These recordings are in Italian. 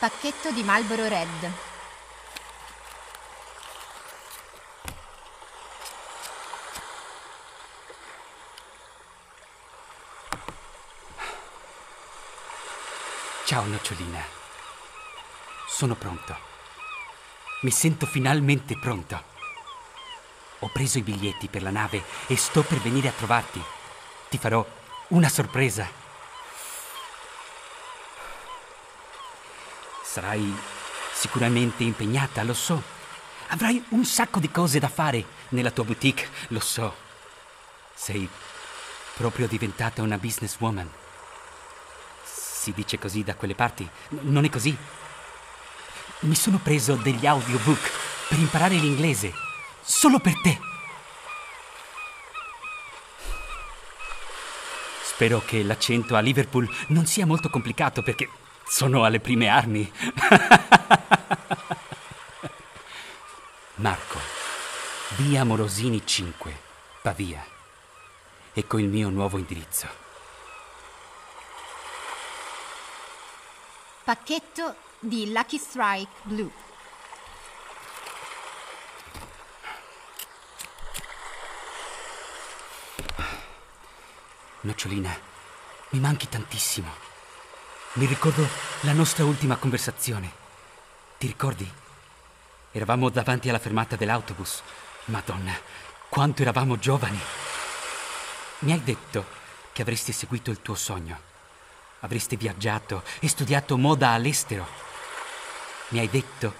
Pacchetto di Marlboro Red. Ciao nocciolina. Sono pronto. Mi sento finalmente pronto. Ho preso i biglietti per la nave e sto per venire a trovarti. Ti farò una sorpresa. Sarai sicuramente impegnata, lo so. Avrai un sacco di cose da fare nella tua boutique, lo so. Sei proprio diventata una businesswoman. Si dice così da quelle parti. Non è così. Mi sono preso degli audiobook per imparare l'inglese. Solo per te. Spero che l'accento a Liverpool non sia molto complicato perché sono alle prime armi. Marco, via Morosini 5, Pavia. Ecco il mio nuovo indirizzo. Pacchetto di Lucky Strike Blue. Nocciolina, mi manchi tantissimo. Mi ricordo la nostra ultima conversazione. Ti ricordi? Eravamo davanti alla fermata dell'autobus. Madonna, quanto eravamo giovani. Mi hai detto che avresti seguito il tuo sogno. Avresti viaggiato e studiato moda all'estero. Mi hai detto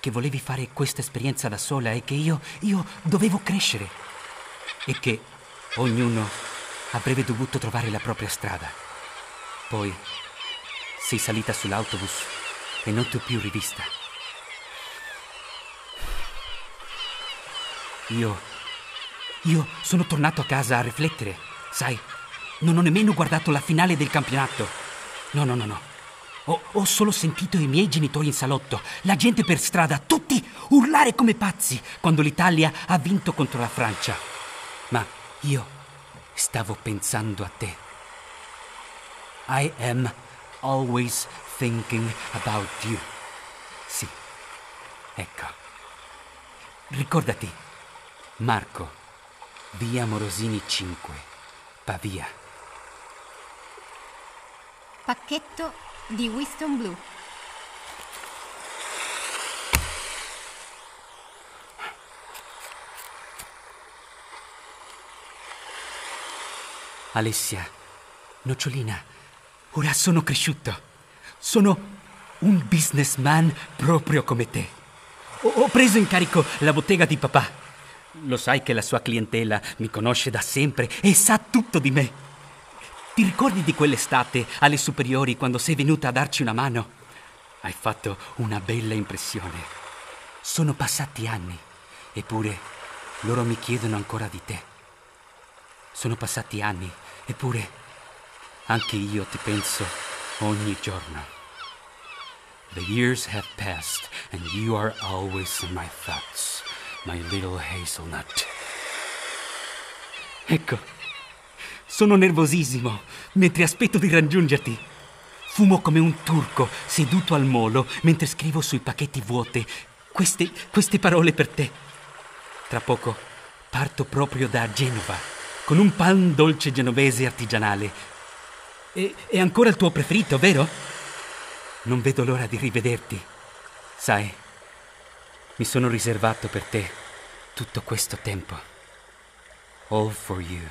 che volevi fare questa esperienza da sola e che io, io dovevo crescere. E che ognuno avrebbe dovuto trovare la propria strada. Poi sei salita sull'autobus e non ti ho più rivista. Io. Io sono tornato a casa a riflettere, sai? Non ho nemmeno guardato la finale del campionato. No, no, no, no. Ho, ho solo sentito i miei genitori in salotto, la gente per strada, tutti urlare come pazzi quando l'Italia ha vinto contro la Francia. Ma io stavo pensando a te. I am always thinking about you. Sì, ecco. Ricordati, Marco, via Morosini 5, Pavia. Pacchetto di Winston Blue. Alessia, nocciolina, ora sono cresciuto. Sono un businessman proprio come te. Ho, preso in carico la bottega di papà. Lo sai che la sua clientela mi conosce da sempre e sa tutto di me. Ti ricordi di quell'estate alle superiori quando sei venuta a darci una mano? Hai fatto una bella impressione. Sono passati anni, eppure loro mi chiedono ancora di te. Sono passati anni, eppure anche io ti penso ogni giorno. The years have passed and you are always in my thoughts, my little hazelnut. Ecco, sono nervosissimo mentre aspetto di raggiungerti. Fumo come un turco seduto al molo mentre scrivo sui pacchetti vuoti queste, queste parole per te. Tra poco parto proprio da Genova con un pan dolce genovese artigianale. E, è ancora il tuo preferito, vero? Non vedo l'ora di rivederti. Sai, mi sono riservato per te tutto questo tempo. All for you.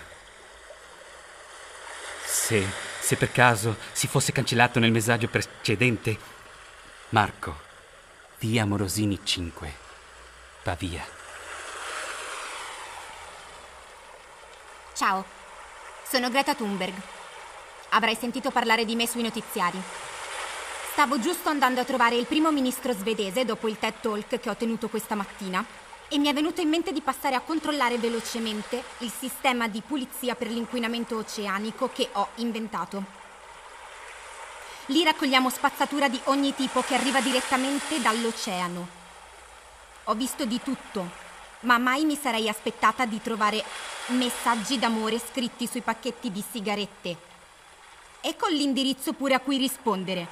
Se, se per caso si fosse cancellato nel messaggio precedente, Marco, via Morosini 5, Pavia. Ciao, sono Greta Thunberg. Avrai sentito parlare di me sui notiziari. Stavo giusto andando a trovare il primo ministro svedese dopo il TED Talk che ho tenuto questa mattina e mi è venuto in mente di passare a controllare velocemente il sistema di pulizia per l'inquinamento oceanico che ho inventato. Lì raccogliamo spazzatura di ogni tipo che arriva direttamente dall'oceano. Ho visto di tutto, ma mai mi sarei aspettata di trovare messaggi d'amore scritti sui pacchetti di sigarette e con l'indirizzo pure a cui rispondere.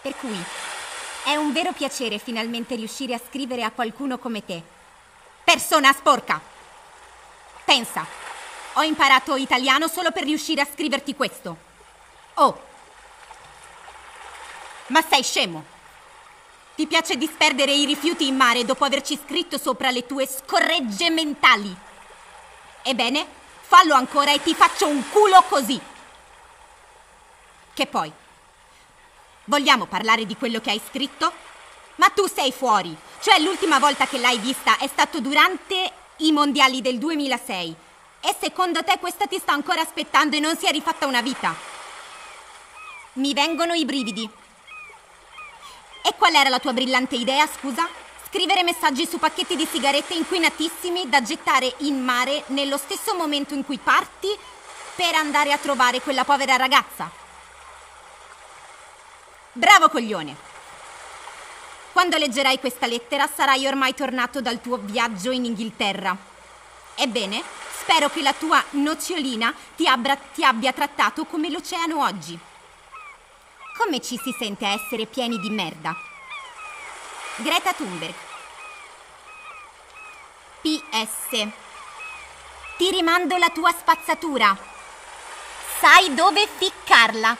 Per cui è un vero piacere finalmente riuscire a scrivere a qualcuno come te. Persona sporca! Pensa, ho imparato italiano solo per riuscire a scriverti questo. Oh! Ma sei scemo! Ti piace disperdere i rifiuti in mare dopo averci scritto sopra le tue scorregge mentali? Ebbene, fallo ancora e ti faccio un culo così! Che poi? Vogliamo parlare di quello che hai scritto? Ma tu sei fuori! Cioè l'ultima volta che l'hai vista è stato durante i mondiali del 2006. E secondo te questa ti sta ancora aspettando e non si è rifatta una vita? Mi vengono i brividi. E qual era la tua brillante idea, scusa? Scrivere messaggi su pacchetti di sigarette inquinatissimi da gettare in mare nello stesso momento in cui parti per andare a trovare quella povera ragazza. Bravo coglione! Quando leggerai questa lettera sarai ormai tornato dal tuo viaggio in Inghilterra. Ebbene, spero che la tua nocciolina ti, abbia, ti abbia trattato come l'oceano oggi. Come ci si sente a essere pieni di merda? Greta Thunberg. PS. Ti rimando la tua spazzatura. Sai dove ficcarla.